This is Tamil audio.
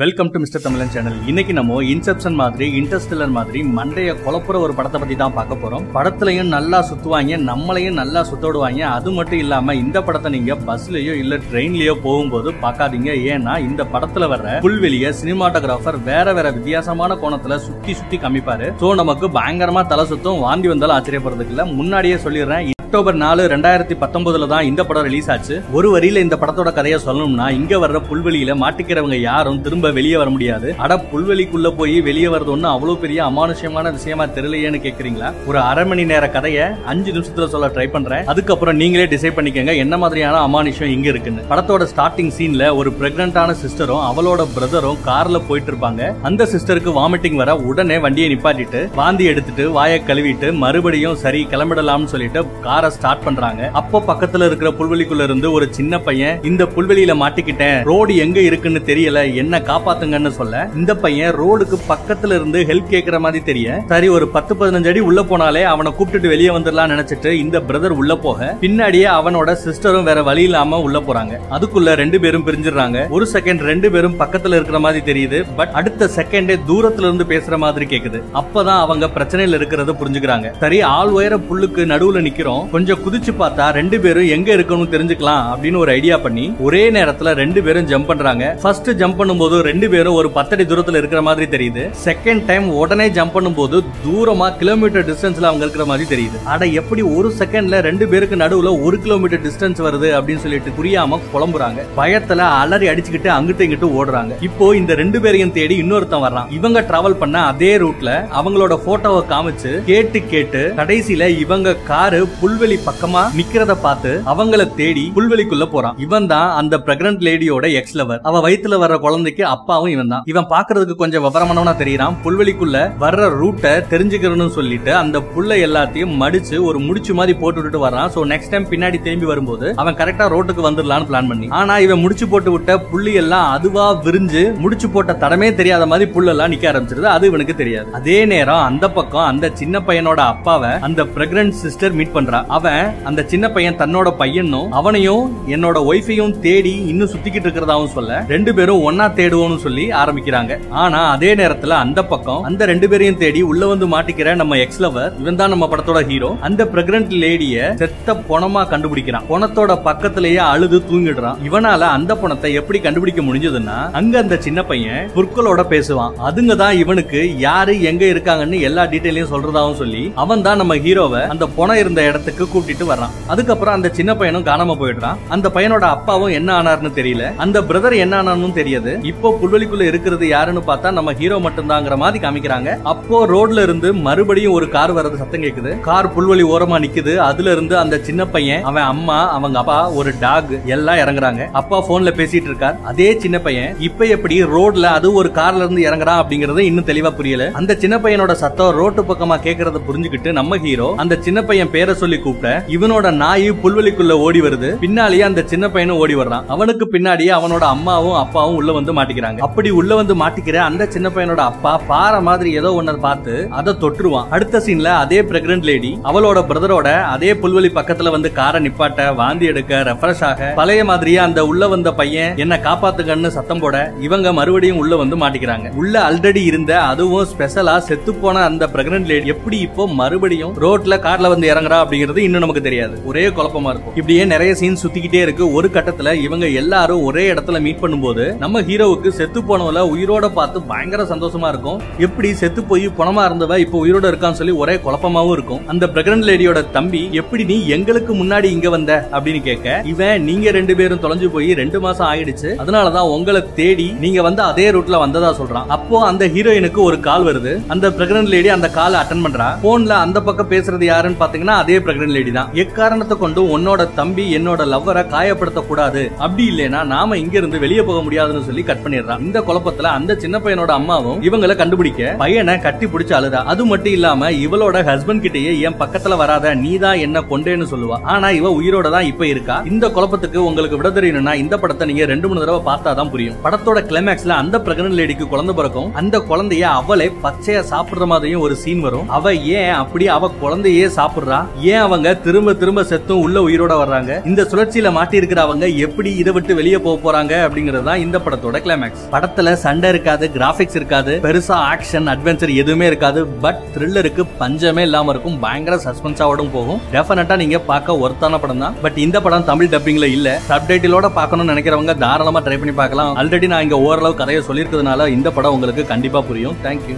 Welcome to mister Tamizhan channel இன்னைக்கு நம்ம இன்செப்ஷன் மாதிரி இன்டர்ஸ்டெல்லர் மாதிரி மண்டைய குழப்புற ஒரு படத்தை பத்தி தான் பார்க்க போறோம். படத்துலயும் நல்லா சுத்துவாங்க நம்மளையும் நல்லா சுத்தோடுவாங்க. அது மட்டும் இல்லாம இந்த படத்தை நீங்க பஸ்லயோ இல்ல ட்ரெயின்லயோ போகும்போது பார்க்காதீங்க. ஏன்னா இந்த படத்துல வர்ற புல்வெளிய சினிமாட்டோகிராஃபர் வேற வேற வித்தியாசமான கோணத்துல சுத்தி சுத்தி காமிப்பாரு. சோ நமக்கு பயங்கரமா தலை சுத்தம். வாந்தி வந்தாலும் ஆச்சரியப்படுறதுக்கு இல்ல. முன்னாடியே சொல்லிடுறேன். அக்டோபர் நாலு ரெண்டாயிரத்தி பத்தொன்பதுல தான் இந்த படம் ரிலீஸ் ஆச்சு. ஒரு வரியில இந்த படத்தோட கதையை சொல்லணும்னா இங்க வர்ற புல்வெளியில மாட்டிக்கிறவங்க யாரும் திரும்ப வெளியே வர முடியாது. அட புல்வெளிக்குள்ள போய் வெளியே வர்றது ஒண்ணு அவ்வளவு பெரிய அமானுஷ்யமான விஷயமா தெரியலையேன்னு கேக்குறீங்களா? ஒரு அரை மணி நேர கதையை அஞ்சு நிமிஷத்துல சொல்ல ட்ரை பண்றேன். அதுக்கப்புறம் நீங்களே டிசைட் பண்ணிக்கங்க என்ன மாதிரியான அமானுஷ்யம் இங்க இருக்குன்னு. படத்தோட ஸ்டார்டிங் சீன்ல ஒரு பிரெக்னண்டான சிஸ்டரும் அவளோட பிரதரும் கார்ல போயிட்டு இருப்பாங்க. அந்த சிஸ்டருக்கு வாமிட்டிங் வர உடனே வண்டியை நிப்பாட்டிட்டு வாந்தி எடுத்துட்டு வாயை கழுவிட்டு மறுபடியும் சரி கிளம்பிடலாம்னு சொல்லிட்டு கார் ஸ்டார்ட் பண்றாங்க. அப்போ பக்கத்துல இருக்கிற புல்வெளிக்குள்ள இருந்து ஒரு சின்ன பையன் இந்த புல்வெளியில மாட்டிக்கிட்டேன் ரோடு எங்க இருக்குன்னு தெரியல என்ன காப்பாத்துங்கன்னு சொல்ல இந்த பையன் ரோடுக்கு பக்கத்துல இருந்து ஹெல்ப் கேக்குற மாதிரி தெரிய சரி ஒரு பத்து பதினஞ்சு அடி உள்ள போனாலே அவனை கூப்பிட்டுட்டு வெளியே வந்துடலாம் நினைச்சிட்டு இந்த பிரதர் உள்ள போக பின்னாடியே அவனோட சிஸ்டரும் வேற வழி இல்லாம உள்ள போறாங்க. அதுக்குள்ள ரெண்டு பேரும் பிரிஞ்சிடுறாங்க. ஒரு செகண்ட் ரெண்டு பேரும் பக்கத்துல இருக்கிற மாதிரி தெரியுது பட் அடுத்த செகண்டே தூரத்துல இருந்து பேசுற மாதிரி கேக்குது. அப்பதான் அவங்க பிரச்சனையில இருக்கிறத புரிஞ்சுக்கிறாங்க. சரி ஆள் உயர புல்லுக்கு நடுவுல நிக்கிறோம். கொஞ்சம் குதிச்சு பார்த்தா ரெண்டு பேரும் எங்க இருக்கணும் தெரிஞ்சுக்கலாம் அப்படின்னு ஒரு ஐடியா பண்ணி ஒரே நேரத்துல ரெண்டு பேரும் ஜம்ப் பண்றாங்க. ஃபர்ஸ்ட் ஜம்ப் பண்ணும்போது ரெண்டு பேரும் ஒரு பத்தடி தூரத்துல இருக்கிற மாதிரி தெரியுது. செகண்ட் டைம் உடனே ஜம்ப் பண்ணும்போது தூரமா கிலோமீட்டர் டிஸ்டன்ஸ்ல அவங்க இருக்கிற மாதிரி தெரியுது. அட எப்படி ஒரு செகண்ட்ல ரெண்டு பேருக்கு நடுவுல ஒரு கிலோமீட்டர் டிஸ்டன்ஸ் வருது அப்படின்னு சொல்லிட்டு புரியாம குழம்புறாங்க பயத்துல அலறி அடிச்சுக்கிட்டு அங்கிட்டு இங்கிட்டு ஓடுறாங்க. இப்போ இந்த ரெண்டு பேரையும் தேடி இன்னொருத்தன் வர்றான். இவங்க டிராவல் பண்ண அதே ரூட்ல அவங்களோட போட்டோவை காமிச்சு கேட்டு கேட்டு கடைசியில இவங்க காரு புல்வெளி புல்வெளி பக்கமா நிக்கிறத பார்த்து அவங்கள தேடி புல்வெளிக்குள்ள போறான். இவன் தான் அந்த பிரெக்னன்ட் லேடியோட எக்ஸ் லவர் அவ வயித்துல வர்ற குழந்தைக்கு அப்பாவும் இவன் தான் இவன் பாக்குறதுக்கு கொஞ்சம் விவரமானவனா தெரியறான். புல்வெளிக்குள்ள வர்ற ரூட்டை தெரிஞ்சுக்கணும்னு சொல்லிட்டு அந்த புல்லை எல்லாத்தையும் மடிச்சு ஒரு முடிச்சு மாதிரி போட்டு விட்டுட்டு வரான் சோ நெக்ஸ்ட் டைம் பின்னாடி திரும்பி வரும்போது அவன் கரெக்டா ரோட்டுக்கு வந்துடலாம்னு பிளான் பண்ணி. ஆனா இவன் முடிச்சு போட்டு விட்ட புள்ளி எல்லாம் அதுவா விரிஞ்சு முடிச்சு போட்ட தடமே தெரியாத மாதிரி புல்லெல்லாம் நிக்க ஆரம்பிச்சிருது. அது இவனுக்கு தெரியாது. அதே நேரம் அந்த பக்கம் அந்த சின்ன பையனோட அப்பாவை அந்த பிரெக்னன்ட் சிஸ்டர் மீட் பண்றா. அவன் அந்த சின்ன பையன் தன்னோட பையனும் அவனையும் என்னோட ஒய்ஃபையும் தேடி இன்னும் சுத்திக்கிட்டு இருக்கிறதாவும் சொல்ல ரெண்டு பேரும் ஒன்னா தேடுவோம்னு சொல்லி ஆரம்பிக்கிறாங்க. ஆனா அதே நேரத்துல அந்த பக்கம் அந்த ரெண்டு பேரையும் தேடி உள்ள வந்து மாட்டிக்கிற நம்ம எக்ஸ் லவர் இவன் தான் நம்ம படத்தோட ஹீரோ அந்த பிரெக்னன்ட் லேடிய செத்த பொணமா கண்டுபிடிக்கிறான். பொணத்தோட பக்கத்திலேயே அழுது தூங்கிடுறான். இவனால அந்த பணத்தை எப்படி கண்டுபிடிக்க முடிஞ்சதுன்னா அங்க அந்த சின்ன பையன் புற்களோட பேசுவான். அதுங்க தான் இவனுக்கு யாரு எங்க இருக்காங்கன்னு எல்லா டீட்டெயிலையும் சொல்றதாவும் சொல்லி அவன் தான் நம்ம ஹீரோவை அந்த பொணம் இருந்த இடத்துக்கு கூட்டிட்டு வர்றான். அதுக்கப்புறம் அந்த சின்ன பையனும் காணாம போயிடுறான். அந்த பையனோட அப்பாவும் என்ன ஆனார்னு தெரியல. அந்த பிரதர் என்ன ஆனான்னு தெரியாது. இப்போ புல்வெளிக்குள்ள இருக்கிறது யாருன்னு பார்த்தா நம்ம ஹீரோ மட்டும்தாங்கிற மாதிரி காமிக்கிறாங்க. அப்போ ரோட்ல இருந்து மறுபடியும் ஒரு கார் வர்றது சத்தம் கேக்குது. கார் புல்வெளி ஓரமா நிக்குது. அதுல இருந்து அந்த சின்ன பையன் அவன் அம்மா அவங்க அப்பா ஒரு டாக் எல்லாம் இறங்குறாங்க. அப்பா போன்ல பேசிட்டு இருக்கார். அதே சின்ன பையன் இப்ப எப்படி ரோட்ல அது ஒரு கார்ல இருந்து இறங்குறான் அப்படிங்கறது இன்னும் தெளிவா புரியல. அந்த சின்ன பையனோட சத்தம் ரோட்டு பக்கமா கேக்குறத புரிஞ்சுக்கிட்டு நம்ம ஹீரோ அந்த சின்ன பையன் பேரை சொல்லி கூப்பிட்ட இவனோட நாய் புல்வெளிக்குள்ள ஓடி வருது. பின்னாலேயே அந்த சின்ன பையனும் ஓடி வர்றான். அவனுக்கு பின்னாடியே அவனோட அம்மாவும் அப்பாவும் உள்ள வந்து மாட்டிக்கிறாங்க. அப்படி உள்ள வந்து மாட்டிக்கிற அந்த சின்ன பையனோட அப்பா பாறை மாதிரி ஏதோ ஒன்ன பார்த்து அதை தொட்டுருவான். அடுத்த சீன்ல அதே பிரெக்னன்ட் லேடி அவளோட பிரதரோட அதே புல்வெளி பக்கத்துல வந்து காரை நிப்பாட்ட வாந்தி எடுக்க ரெஃப்ரெஷ் ஆக பழைய மாதிரியே அந்த உள்ள வந்த பையன் என்ன காப்பாத்துக்கன்னு சத்தம் போட இவங்க மறுபடியும் உள்ள வந்து மாட்டிக்கிறாங்க. உள்ள ஆல்ரெடி இருந்த அதுவும் ஸ்பெஷலா செத்து போன அந்த பிரெக்னன்ட் லேடி எப்படி இப்போ மறுபடியும் ரோட்ல கார்ல வந்து இறங்குறா அப்படிங்கிறது இன்னும் நமக்கு தெரியாது. ஒரே குழப்பமா இருக்கும். இப்படியே நிறைய சீன் சுத்திக்கிட்டே இருக்கு. ஒரு கட்டத்துல இவங்க எல்லாரும் ஒரே இடத்துல மீட் பண்ணும்போது நம்ம ஹீரோவுக்கு செத்து போனவள உயிரோட பார்த்து பயங்கர சந்தோஷமா இருக்கும். எப்படி செத்து போய் பணமா இருந்தவ இப்போ உயிரோட இருக்கான்னு சொல்லி ஒரே குழப்பமாவும் இருக்கும். அந்த பிரெக்னன்ட் லேடியோட தம்பி எப்படி நீ எங்களுக்கு முன்னாடி இங்க வந்த? அப்படின்னு கேட்க இவன் நீங்க ரெண்டு பேரும் தொலைஞ்சு போய் ரெண்டு மாசம் ஆயிடுச்சு. அதனாலதான் உங்களை தேடி நீங்க வந்து அதே ரூட்ல வந்ததா சொல்றான். அப்போ அந்த ஹீரோயினுக்கு ஒரு கால் வருது. அந்த பிரெக்னன்ட் லேடி அந்த கால் அட்டன் பண்றா. போன்ல அந்த பக்கம் பேசுறது யாருன்னு பாத்தீங்கன்னா அதே பிரெக்னன்ட் லேடி தான். எக்காரணத்தை கொண்டு உன்னோட தம்பி என்னோட லவ்வரை காயப்படுத்த கூடாது அப்படி இல்லைனா நாம இங்க இருந்து வெளியே போக முடியாதுன்னு சொல்லி கட் பண்ணிடுறான். இந்த குழப்பத்துல அந்த சின்ன பையனோட அம்மாவும் இவங்களை கண்டுபிடிக்க பையனை கட்டி பிடிச்சு அழுதா. அது மட்டும் இல்லாம இவளோட ஹஸ்பண்ட் கிட்டயே என் பக்கத்துல வராத நீ தான் என்ன கொண்டேன்னு சொல்லுவா. ஆனா இவ உயிரோட தான் இப்ப இருக்கா? இந்த குழப்பத்துக்கு உங்களுக்கு விட தெரியணும்னா இந்த படத்தை நீங்க ரெண்டு மூணு தடவை பார்த்தா தான் புரியும். படத்தோட கிளைமேக்ஸ்ல அந்த பிரெக்னன்ட் லேடிக்கு குழந்தை பிறக்கும். அந்த குழந்தைய அவளே பச்சையா சாப்பிடுற மாதிரியும் ஒரு சீன் வரும். அவ ஏன் அப்படி? அவ குழந்தையே சாப்பிடுறா. ஏன் அவ அவங்க திரும்ப திரும்ப செத்தும் உள்ள உயிரோட வர்றாங்க. இந்த சுழற்சியில மாட்டி இருக்கிறவங்க எப்படி இதை விட்டு வெளியே போக போறாங்க அப்படிங்கிறது தான் இந்த படத்தோட கிளைமேக்ஸ் படத்துல சண்டை இருக்காது கிராபிக்ஸ் இருக்காது பெருசா ஆக்ஷன் அட்வென்ச்சர் எதுவுமே இருக்காது பட் த்ரில்லருக்கு பஞ்சமே இல்லாம இருக்கும். பயங்கர சஸ்பென்ஸாவோடும் போகும். டெஃபினட்டா நீங்க பார்க்க ஒர்த்தான படம் தான். பட் இந்த படம் தமிழ் டப்பிங்ல இல்ல. சப்டைட்டிலோட பார்க்கணும்னு நினைக்கிறவங்க தாராளமா ட்ரை பண்ணி பார்க்கலாம். ஆல்ரெடி நான் இங்க ஓரளவு கதையை சொல்லியிருக்கிறதுனால இந்த படம் உங்களுக்கு கண்டிப்பா புரியும். தேங்க்யூ